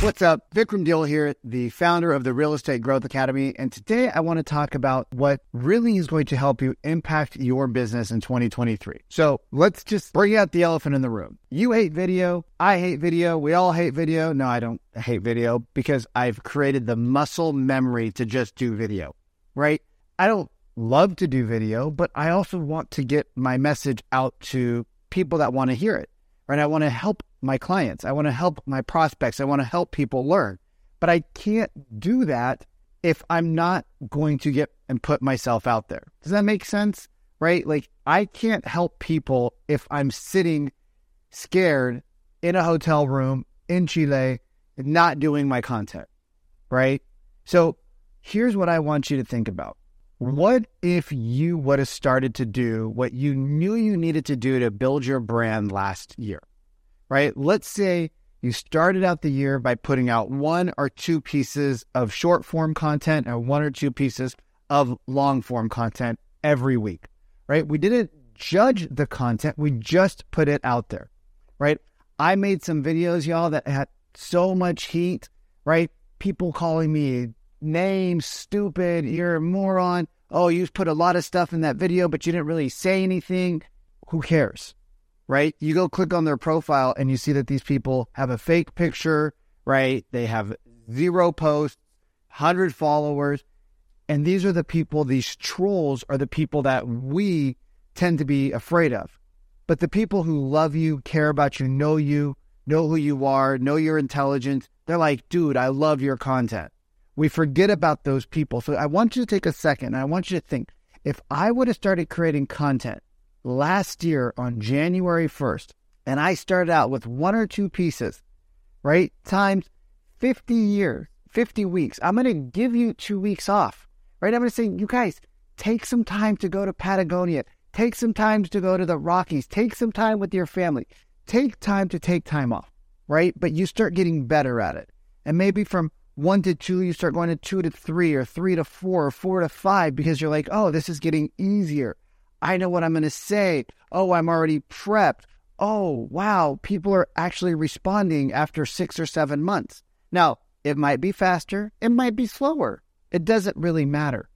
What's up? Vikram Deol here, the founder of the Real Estate Growth Academy. And today I want to talk about what really is going to help you impact your business in 2023. So let's just bring out the elephant in the room. You hate video. I hate video. We all hate video. No, I don't hate video because I've created the muscle memory to just do video, right? I don't love to do video, but I also want to get my message out to people that want to hear it, right? I want to help my clients. I want to help my prospects. I want to help people learn. But I can't do that if I'm not going to get and put myself out there. Does that make sense? Right? Like I can't help people if I'm sitting scared in a hotel room in Chile, not doing my content. Right? So here's what I want you to think about. What if you would have started to do what you knew you needed to do to build your brand last year? Right? Let's say you started out the year by putting out one or two pieces of short form content and one or two pieces of long form content every week, right? We didn't judge the content, we just put it out there, right? I made some videos, y'all, that had so much heat, right? People calling me names, stupid, you're a moron. Oh, you put a lot of stuff in that video, but you didn't really say anything. Who cares? Right? You go click on their profile and you see that these people have a fake picture, right? They have zero posts, 100 followers. And these are the people, these trolls are the people that we tend to be afraid of. But the people who love you, care about you, know you, know who you are, know your intelligence, they're like, dude, I love your content. We forget about those people. So I want you to take a second I want you to think if I would have started creating content last year on January 1st, and I started out with one or two pieces, right? Times 50 years, 50 weeks. I'm going to give you two weeks off, right? I'm going to say, you guys, take some time to go to Patagonia. Take some time to go to the Rockies. Take some time with your family. Take time to take time off, right? But you start getting better at it. And maybe from one to two, you start going to two to three or three to four or four to five because you're like, oh, this is getting easier. I know what I'm going to say. Oh, I'm already prepped. Oh, wow, people are actually responding after six or seven months. Now, it might be faster, it might be slower. It doesn't really matter.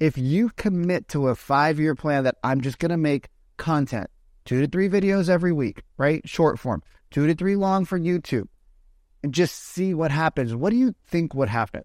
If you commit to a five year plan that I'm just going to make content, two to three videos every week, right? Short form, two to three long for YouTube, and just see what happens. What do you think would happen?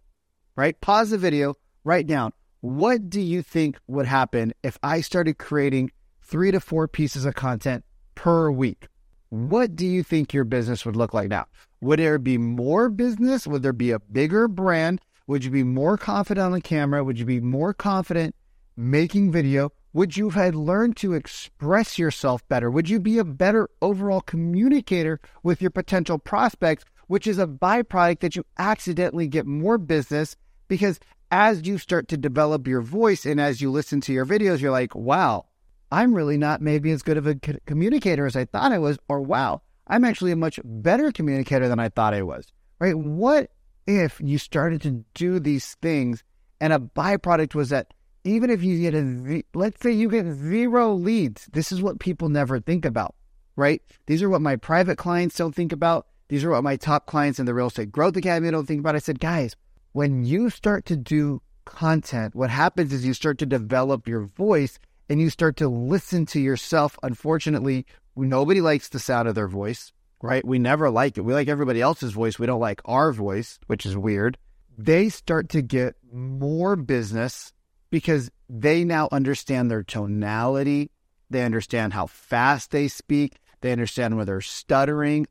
Right? Pause the video, write down what do you think would happen if I started creating three to four pieces of content per week? What do you think your business would look like now? Would there be more business? Would there be a bigger brand? Would you be more confident on the camera? Would you be more confident making video? Would you have learned to express yourself better? Would you be a better overall communicator with your potential prospects, which is a byproduct that you accidentally get more business because as you start to develop your voice and as you listen to your videos, you're like, wow, I'm really not maybe as good of a communicator as I thought I was, or wow, I'm actually a much better communicator than I thought I was, right? What if you started to do these things and a byproduct was that even if you get a, let's say you get zero leads, this is what people never think about, right? These are what my private clients don't think about. These are what my top clients in the Real Estate Growth Academy don't think about. I said, guys, when you start to do content, what happens is you start to develop your voice and you start to listen to yourself. Unfortunately, nobody likes the sound of their voice, right? We never like it. We like everybody else's voice. We don't like our voice, which is weird. They start to get more business because they now understand their tonality. They understand how fast they speak. They understand when they're stuttering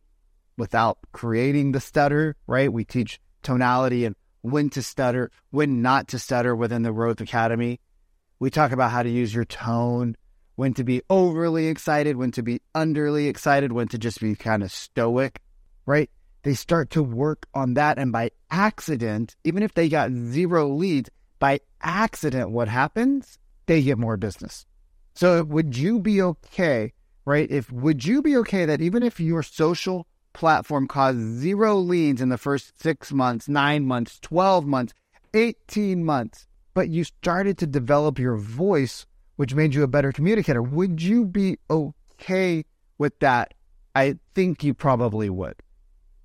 without creating the stutter, right? We teach tonality and when to stutter, when not to stutter within the Growth Academy. We talk about how to use your tone, when to be overly excited, when to be underly excited, when to just be kind of stoic, right? They start to work on that. And by accident, even if they got zero leads, by accident, what happens? They get more business. So would you be okay, right? If would you be okay that even if your social platform caused zero leads in the first six months, nine months, 12 months, 18 months, but you started to develop your voice, which made you a better communicator. Would you be okay with that? I think you probably would.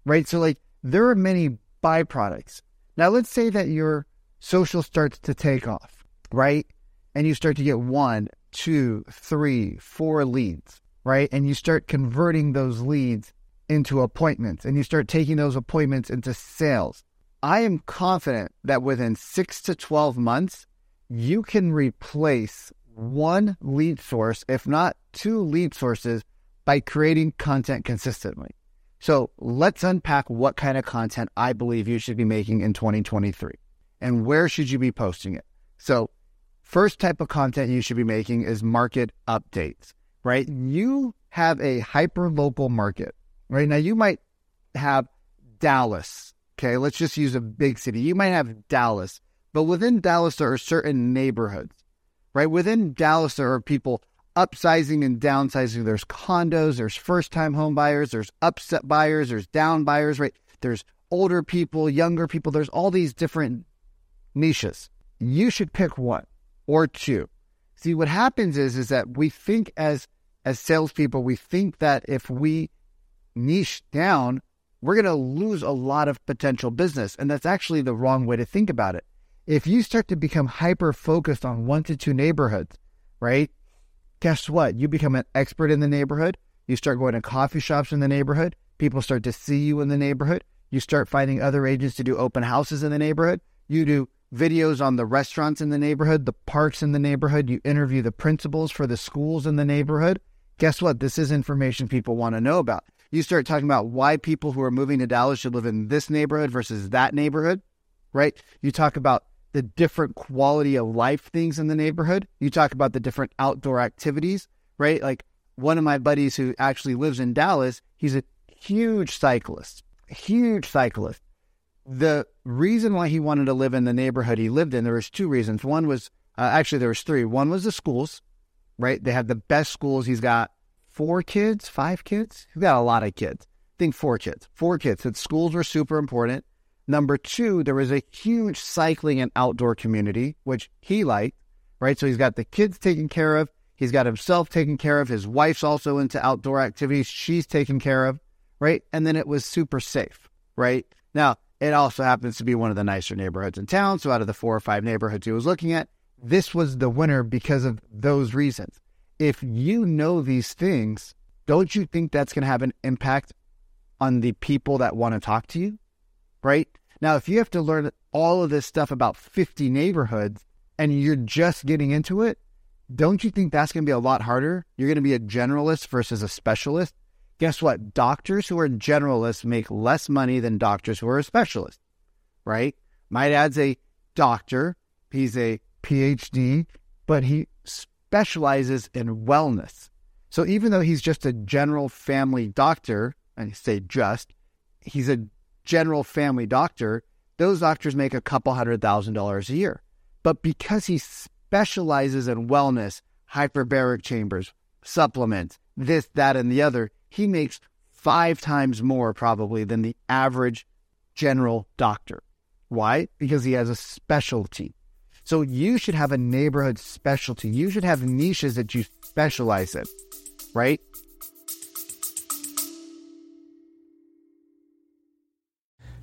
Right. So, like, there are many byproducts. Now, let's say that your social starts to take off, right? And you start to get one, two, three, four leads, right? And you start converting those leads into appointments and you start taking those appointments into sales. I am confident that within six to 12 months, you can replace one lead source, if not two lead sources, by creating content consistently. So let's unpack what kind of content I believe you should be making in 2023 and where should you be posting it. So, first type of content you should be making is market updates, right? You have a hyper local market, right? Now, you might have Dallas. Okay, let's just use a big city. You might have Dallas, but within Dallas, there are certain neighborhoods, right? Within Dallas, there are people upsizing and downsizing. There's condos, there's first time home buyers, there's upset buyers, there's down buyers, right? There's older people, younger people. There's all these different niches. You should pick one or two. See, what happens is is that we think as as salespeople, we think that if we niche down, we're going to lose a lot of potential business, and that's actually the wrong way to think about it. If you start to become hyper focused on one to two neighborhoods, right? guess what? You become an expert in the neighborhood. You start going to coffee shops in the neighborhood. People start to see you in the neighborhood. You start finding other agents to do open houses in the neighborhood. You do videos on the restaurants in the neighborhood, the parks in the neighborhood. You interview the principals for the schools in the neighborhood. Guess what? This is information people want to know about. You start talking about why people who are moving to Dallas should live in this neighborhood versus that neighborhood, right? You talk about the different quality of life things in the neighborhood. You talk about the different outdoor activities, right? Like one of my buddies who actually lives in Dallas, he's a huge cyclist, huge cyclist. The reason why he wanted to live in the neighborhood he lived in, there was two reasons. One was uh, actually there was three. One was the schools, right? They have the best schools. He's got four kids, five kids. He's got a lot of kids. I think four kids, four kids. The schools were super important. Number two, there was a huge cycling and outdoor community, which he liked, right? So he's got the kids taken care of. He's got himself taken care of. His wife's also into outdoor activities. She's taken care of, right? And then it was super safe, right? Now, it also happens to be one of the nicer neighborhoods in town. So out of the four or five neighborhoods he was looking at, this was the winner because of those reasons. If you know these things, don't you think that's going to have an impact on the people that want to talk to you? right? Now, if you have to learn all of this stuff about 50 neighborhoods and you're just getting into it, don't you think that's going to be a lot harder? You're going to be a generalist versus a specialist. Guess what? Doctors who are generalists make less money than doctors who are a specialist, right? My dad's a doctor, he's a PhD, but he specializes in wellness. So even though he's just a general family doctor, I say just, he's a general family doctor, those doctors make a couple hundred thousand dollars a year. But because he specializes in wellness, hyperbaric chambers, supplements, this, that, and the other, he makes five times more probably than the average general doctor. Why? Because he has a specialty. So you should have a neighborhood specialty. You should have niches that you specialize in, right?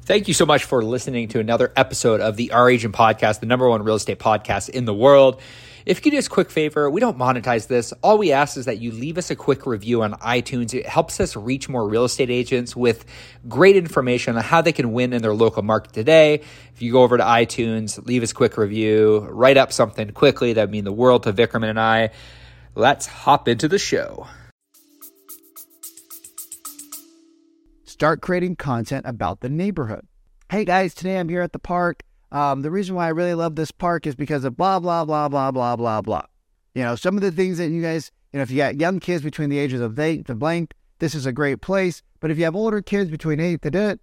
Thank you so much for listening to another episode of the Our Agent Podcast, the number one real estate podcast in the world. If you could do us a quick favor, we don't monetize this. All we ask is that you leave us a quick review on iTunes. It helps us reach more real estate agents with great information on how they can win in their local market today. If you go over to iTunes, leave us a quick review, write up something quickly, that would mean the world to Vikram and I. Let's hop into the show. start creating content about the neighborhood. Hey guys, today I'm here at the park. Um, the reason why I really love this park is because of blah, blah, blah, blah, blah, blah, blah. You know, some of the things that you guys, you know, if you got young kids between the ages of eight to blank, this is a great place. But if you have older kids between eight to it,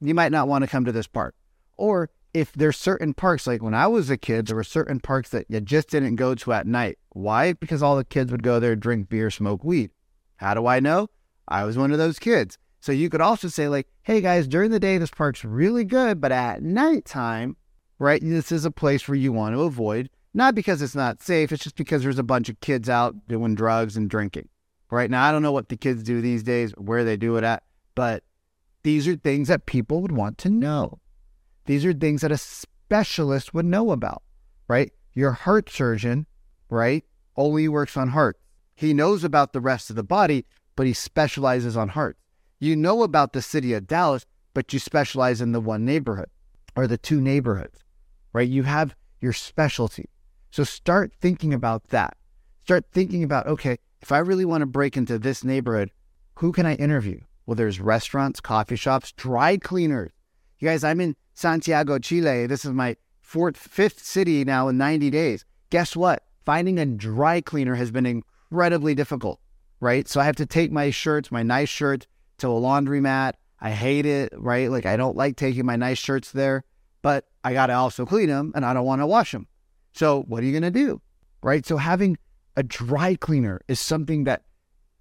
you might not want to come to this park. Or if there's certain parks, like when I was a kid, there were certain parks that you just didn't go to at night. Why? Because all the kids would go there, drink beer, smoke weed. How do I know? I was one of those kids. So you could also say, like, hey guys, during the day, this park's really good, but at nighttime, right, this is a place where you want to avoid. Not because it's not safe, it's just because there's a bunch of kids out doing drugs and drinking. Right now, I don't know what the kids do these days, where they do it at, but These are things that people would want to know. These are things that a specialist would know about, right? Your heart surgeon, right, only works on heart. He knows about the rest of the body, but he specializes on heart. You know about the city of Dallas, but you specialize in the one neighborhood or the two neighborhoods, right? You have your specialty. So start thinking about that. Start thinking about, okay, if I really want to break into this neighborhood, who can I interview? Well, there's restaurants, coffee shops, dry cleaners. You guys, I'm in Santiago, Chile. This is my fourth, fifth city now in 90 days. Guess what? Finding a dry cleaner has been incredibly difficult, right? So I have to take my shirts, my nice shirts, to a laundromat. I hate it, right? Like I don't like taking my nice shirts there, but I got to also clean them and I don't want to wash them. So what are you going to do? Right? So having a dry cleaner is something that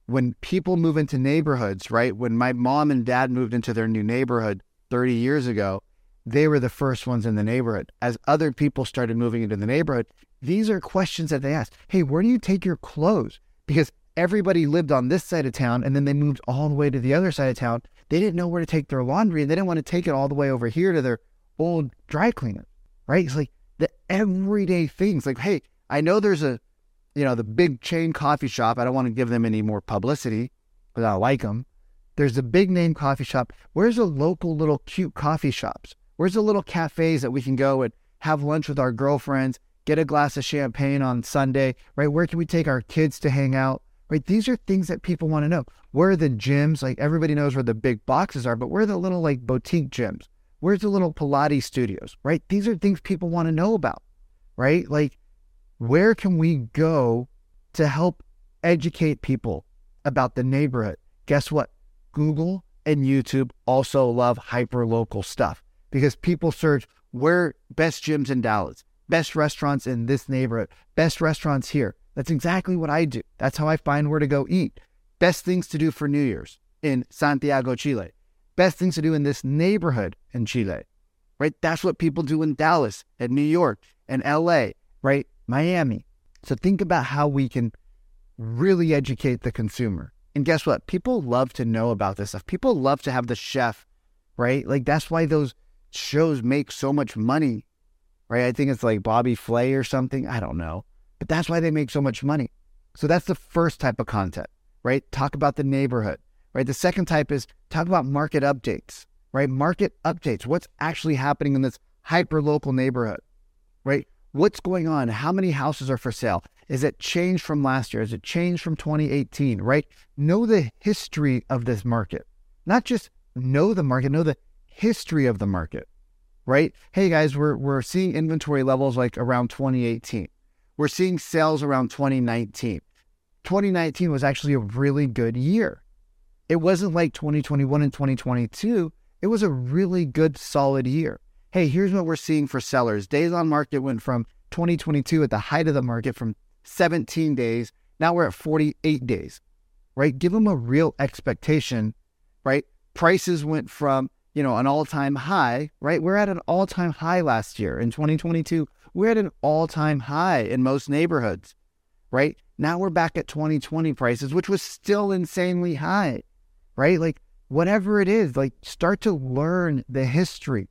when people move into neighborhoods, right? When my mom and dad moved into their new neighborhood 30 years ago, they were the first ones in the neighborhood. As other people started moving into the neighborhood, these are questions that they ask. Hey, where do you take your clothes? Because everybody lived on this side of town and then they moved all the way to the other side of town. They didn't know where to take their laundry and they didn't want to take it all the way over here to their old dry cleaner, right? It's like the everyday things. Like, hey, I know there's a, you know, the big chain coffee shop. I don't want to give them any more publicity because I like them. There's a big name coffee shop. Where's the local little cute coffee shops? Where's the little cafes that we can go and have lunch with our girlfriends, get a glass of champagne on Sunday, right? Where can we take our kids to hang out? right? These are things that people want to know. Where are the gyms? Like everybody knows where the big boxes are, but where are the little like boutique gyms? Where's the little Pilates studios, right? These are things people want to know about, right? Like, where can we go to help educate people about the neighborhood? Guess what? Google and YouTube also love hyper local stuff because people search where best gyms in Dallas, best restaurants in this neighborhood, best restaurants here. That's exactly what I do. That's how I find where to go eat. Best things to do for New Year's in Santiago, Chile. Best things to do in this neighborhood in Chile, right? That's what people do in Dallas and New York and LA, right? Miami. So think about how we can really educate the consumer. And guess what? People love to know about this stuff. People love to have the chef, right? Like that's why those shows make so much money, right? I think it's like Bobby Flay or something. I don't know. But that's why they make so much money. So that's the first type of content, right? Talk about the neighborhood, right? The second type is talk about market updates, right? Market updates. What's actually happening in this hyper local neighborhood, right? What's going on? How many houses are for sale? Is it changed from last year? Is it changed from 2018, right? Know the history of this market, not just know the market, know the history of the market, right? Hey guys, we're, we're seeing inventory levels like around 2018 we're seeing sales around 2019. 2019 was actually a really good year. It wasn't like 2021 and 2022. It was a really good, solid year. Hey, here's what we're seeing for sellers. Days on market went from 2022 at the height of the market from 17 days. Now we're at 48 days, right? Give them a real expectation, right? Prices went from, you know, an all time high, right? We're at an all time high last year in 2022. We're at an all time high in most neighborhoods, right? Now we're back at 2020 prices, which was still insanely high, right? Like, whatever it is, like, start to learn the history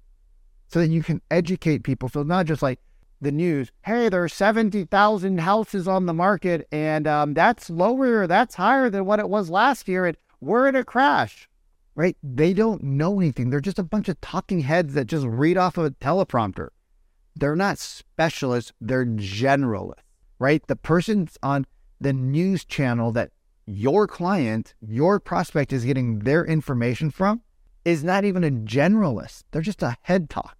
so that you can educate people. So, not just like the news, hey, there are 70,000 houses on the market, and um, that's lower, that's higher than what it was last year, and we're in a crash, right? They don't know anything. They're just a bunch of talking heads that just read off of a teleprompter they're not specialists, they're generalists, right? The person's on the news channel that your client, your prospect is getting their information from is not even a generalist. They're just a head talk.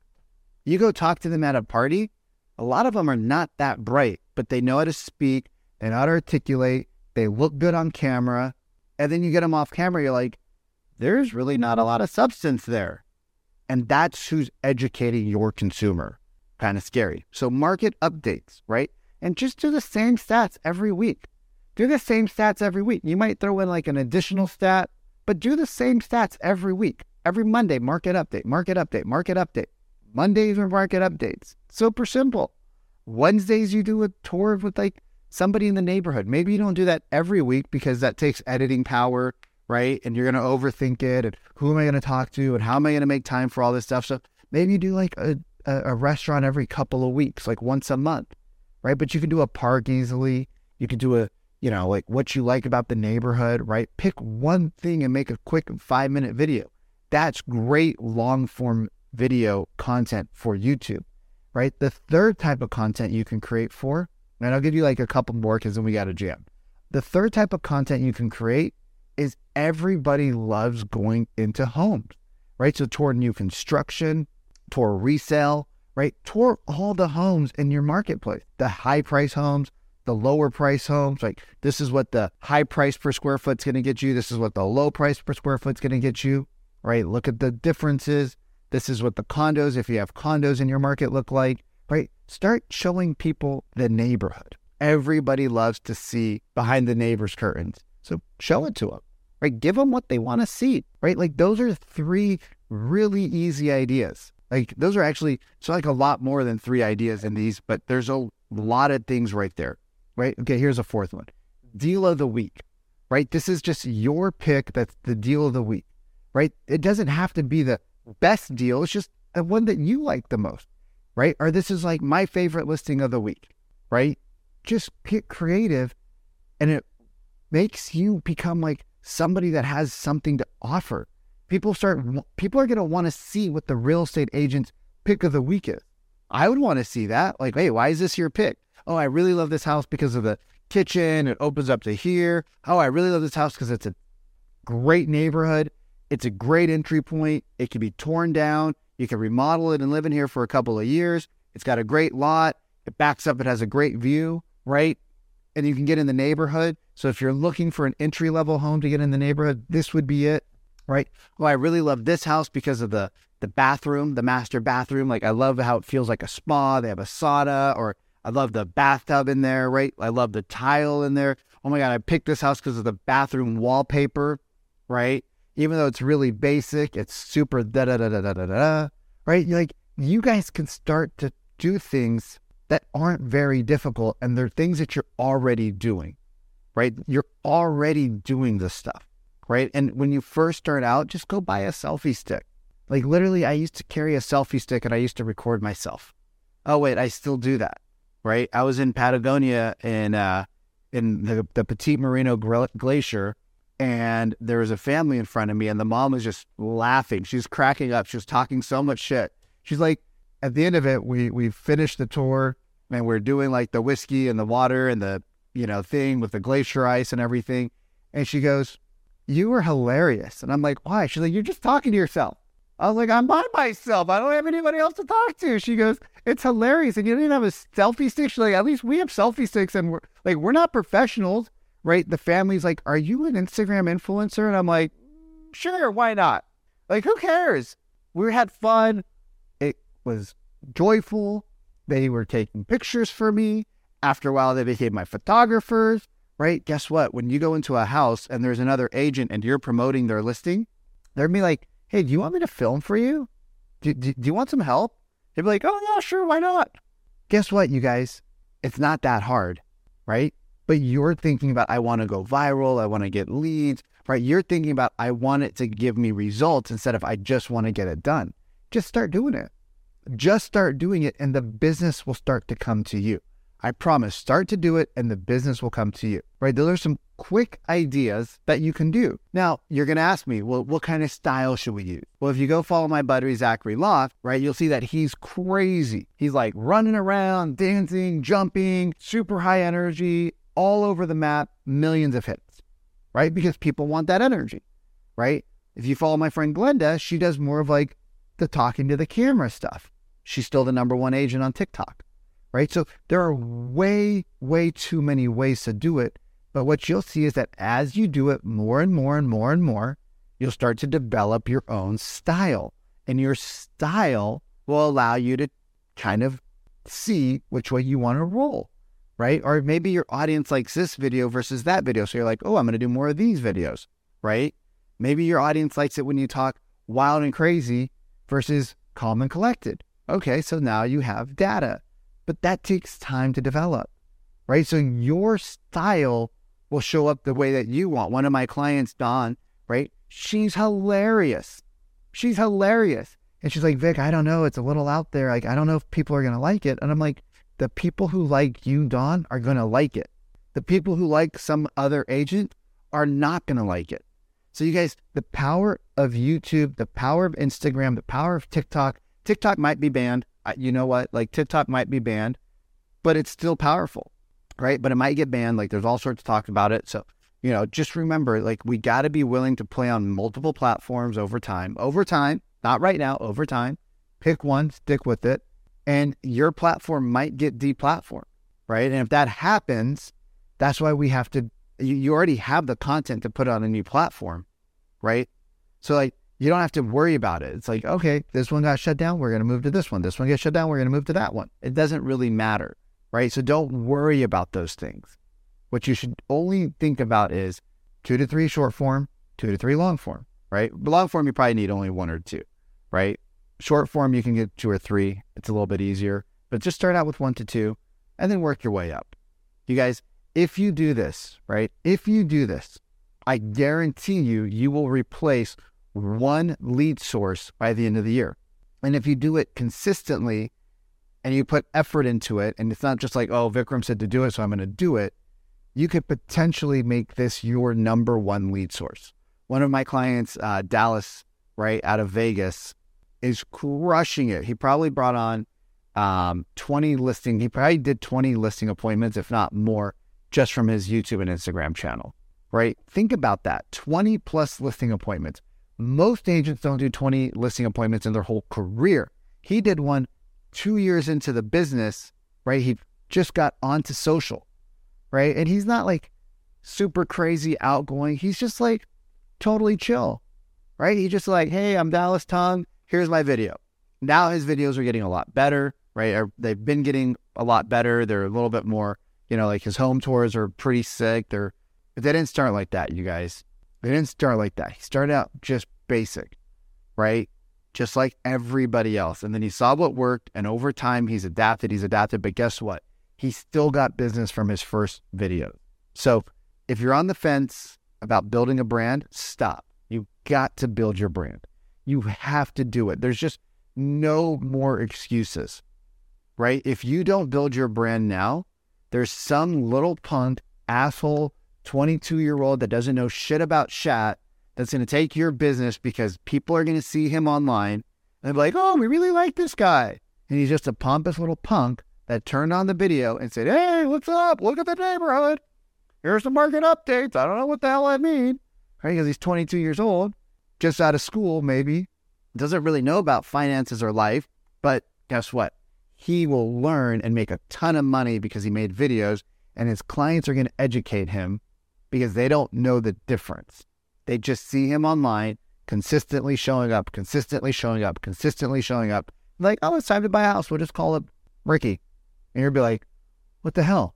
You go talk to them at a party, a lot of them are not that bright, but they know how to speak, they know how to articulate, they look good on camera. And then you get them off camera, you're like, there's really not a lot of substance there. And that's who's educating your consumer kind of scary. So market updates, right? And just do the same stats every week. Do the same stats every week. You might throw in like an additional stat, but do the same stats every week. Every Monday, market update, market update, market update. Mondays are market updates. Super simple. Wednesdays, you do a tour with like somebody in the neighborhood. Maybe you don't do that every week because that takes editing power, right? And you're going to overthink it. And who am I going to talk to? And how am I going to make time for all this stuff? So maybe you do like a, a, a restaurant every couple of weeks, like once a month, right? But you can do a park easily. You can do a, you know, like what you like about the neighborhood, right? Pick one thing and make a quick five minute video. That's great long form video content for YouTube, right? The third type of content you can create for, and I'll give you like a couple more because then we got a jam. The third type of content you can create is everybody loves going into homes, right? So toward new construction, toward resale, right? Toward all the homes in your marketplace, the high price homes, the lower price homes. Like this is what the high price per square foot's going to get you. This is what the low price per square foot's going to get you, right? Look at the differences. This is what the condos, if you have condos in your market, look like, right? Start showing people the neighborhood. Everybody loves to see behind the neighbor's curtains. So show it to them, right? Give them what they want to see, right? Like those are three really easy ideas. Like those are actually, it's like a lot more than three ideas in these, but there's a lot of things right there, right? Okay, here's a fourth one deal of the week, right? This is just your pick. That's the deal of the week, right? It doesn't have to be the best deal. It's just the one that you like the most, right? Or this is like my favorite listing of the week, right? Just get creative and it makes you become like somebody that has something to offer. People start, people are going to want to see what the real estate agent's pick of the week is. I would want to see that. Like, hey, why is this your pick? Oh, I really love this house because of the kitchen. It opens up to here. Oh, I really love this house because it's a great neighborhood. It's a great entry point. It can be torn down. You can remodel it and live in here for a couple of years. It's got a great lot. It backs up. It has a great view, right? And you can get in the neighborhood. So if you're looking for an entry level home to get in the neighborhood, this would be it, right? Oh, I really love this house because of the the bathroom, the master bathroom. Like I love how it feels like a spa. They have a sauna, or I love the bathtub in there, right? I love the tile in there. Oh my god, I picked this house because of the bathroom wallpaper, right? Even though it's really basic, it's super da da da da da da da, right? Like you guys can start to do things that aren't very difficult, and they're things that you're already doing, right? You're already doing this stuff, right? And when you first start out, just go buy a selfie stick like literally, I used to carry a selfie stick and I used to record myself. Oh wait, I still do that, right? I was in Patagonia in uh, in the, the Perito Moreno Glacier, and there was a family in front of me, and the mom was just laughing. She's cracking up. She was talking so much shit. She's like, at the end of it, we we finished the tour, and we're doing like the whiskey and the water and the you know thing with the glacier ice and everything. And she goes, "You were hilarious," and I'm like, "Why?" She's like, "You're just talking to yourself." I was like, I'm by myself. I don't have anybody else to talk to. She goes, It's hilarious. And you didn't have a selfie stick. She's like, At least we have selfie sticks and we're like, we're not professionals, right? The family's like, Are you an Instagram influencer? And I'm like, Sure, why not? Like, who cares? We had fun. It was joyful. They were taking pictures for me. After a while, they became my photographers, right? Guess what? When you go into a house and there's another agent and you're promoting their listing, they're be like, hey, do you want me to film for you? Do, do, do you want some help? They'd be like, oh, yeah, sure, why not? Guess what, you guys? It's not that hard, right? But you're thinking about, I want to go viral, I want to get leads, right? You're thinking about, I want it to give me results instead of, I just want to get it done. Just start doing it. Just start doing it, and the business will start to come to you. I promise, start to do it and the business will come to you, right? Those are some quick ideas that you can do. Now, you're going to ask me, well, what kind of style should we use? Well, if you go follow my buddy Zachary Loft, right, you'll see that he's crazy. He's like running around, dancing, jumping, super high energy, all over the map, millions of hits, right? Because people want that energy, right? If you follow my friend Glenda, she does more of like the talking to the camera stuff. She's still the number one agent on TikTok right? So there are way, way too many ways to do it. But what you'll see is that as you do it more and more and more and more, you'll start to develop your own style. And your style will allow you to kind of see which way you want to roll, right? Or maybe your audience likes this video versus that video. So you're like, oh, I'm going to do more of these videos, right? Maybe your audience likes it when you talk wild and crazy versus calm and collected. Okay, so now you have data but that takes time to develop, right? So your style will show up the way that you want. One of my clients, Dawn, right? She's hilarious. She's hilarious. And she's like, Vic, I don't know. It's a little out there. Like, I don't know if people are going to like it. And I'm like, the people who like you, Dawn, are going to like it. The people who like some other agent are not going to like it. So, you guys, the power of YouTube, the power of Instagram, the power of TikTok, TikTok might be banned. You know what? Like, TikTok might be banned, but it's still powerful, right? But it might get banned. Like, there's all sorts of talk about it. So, you know, just remember, like, we got to be willing to play on multiple platforms over time. Over time, not right now, over time. Pick one, stick with it, and your platform might get deplatformed, right? And if that happens, that's why we have to, you, you already have the content to put on a new platform, right? So, like, you don't have to worry about it. It's like, okay, this one got shut down. We're going to move to this one. This one gets shut down. We're going to move to that one. It doesn't really matter, right? So don't worry about those things. What you should only think about is two to three short form, two to three long form, right? Long form, you probably need only one or two right? Short form, you can get two or three. It's a little bit easier, but just start out with one to two and then work your way up. You guys, if you do this, right? If you do this, I guarantee you, you will replace one lead source by the end of the year. And if you do it consistently and you put effort into it, and it's not just like, oh, Vikram said to do it, so I'm going to do it, you could potentially make this your number one lead source. One of my clients, uh, Dallas, right out of Vegas, is crushing it. He probably brought on um, 20 listing. He probably did 20 listing appointments, if not more, just from his YouTube and Instagram channel, right? Think about that 20 plus listing appointments. Most agents don't do 20 listing appointments in their whole career. He did one two years into the business, right? He just got onto social, right? And he's not like super crazy outgoing. He's just like totally chill, right? He's just like, hey, I'm Dallas Tongue here's my video. Now his videos are getting a lot better, right? They've been getting a lot better. They're a little bit more, you know, like his home tours are pretty sick. They're, they didn't start like that, you guys. They didn't start like that. He started out just basic, right? Just like everybody else. And then he saw what worked. And over time, he's adapted. He's adapted. But guess what? He still got business from his first video. So if you're on the fence about building a brand, stop. You've got to build your brand. You have to do it. There's just no more excuses, right? If you don't build your brand now, there's some little punk, asshole, 22 year old that doesn't know shit about chat that's going to take your business because people are going to see him online and be like, oh, we really like this guy. And he's just a pompous little punk that turned on the video and said, hey, what's up? Look at the neighborhood. Here's the market updates. I don't know what the hell I mean. Right? Because he's 22 years old just out of school, maybe, doesn't really know about finances or life, but guess what? He will learn and make a ton of money because he made videos, and his clients are going to educate him because they don't know the difference. They just see him online consistently showing up, consistently showing up, consistently showing up. Like, oh, it's time to buy a house. We'll just call it Ricky. And you'll be like, what the hell?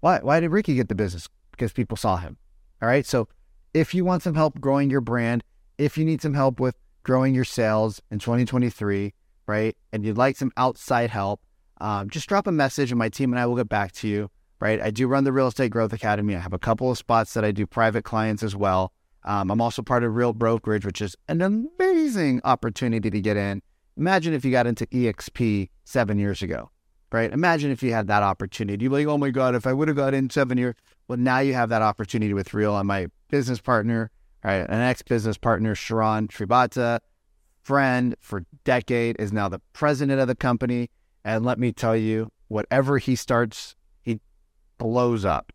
Why, why did Ricky get the business? Because people saw him. All right. So if you want some help growing your brand, if you need some help with growing your sales in 2023, right, and you'd like some outside help, um, just drop a message and my team and I will get back to you, right? I do run the Real Estate Growth Academy. I have a couple of spots that I do private clients as well. Um, I'm also part of Real Brokerage, which is an amazing opportunity to get in. Imagine if you got into EXP seven years ago, right? Imagine if you had that opportunity. You'd be like, oh my God, if I would have got in seven years. Well, now you have that opportunity with Real. I'm my business partner right? An ex business partner, Sharran Srivatsaa, friend for decade, is now the president of the company. And let me tell you, whatever he starts, he blows up.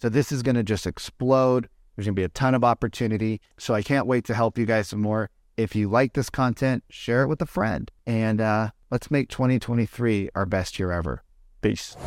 So this is going to just explode. There's going to be a ton of opportunity. So I can't wait to help you guys some more. If you like this content, share it with a friend. And uh, let's make 2023 our best year ever. Peace.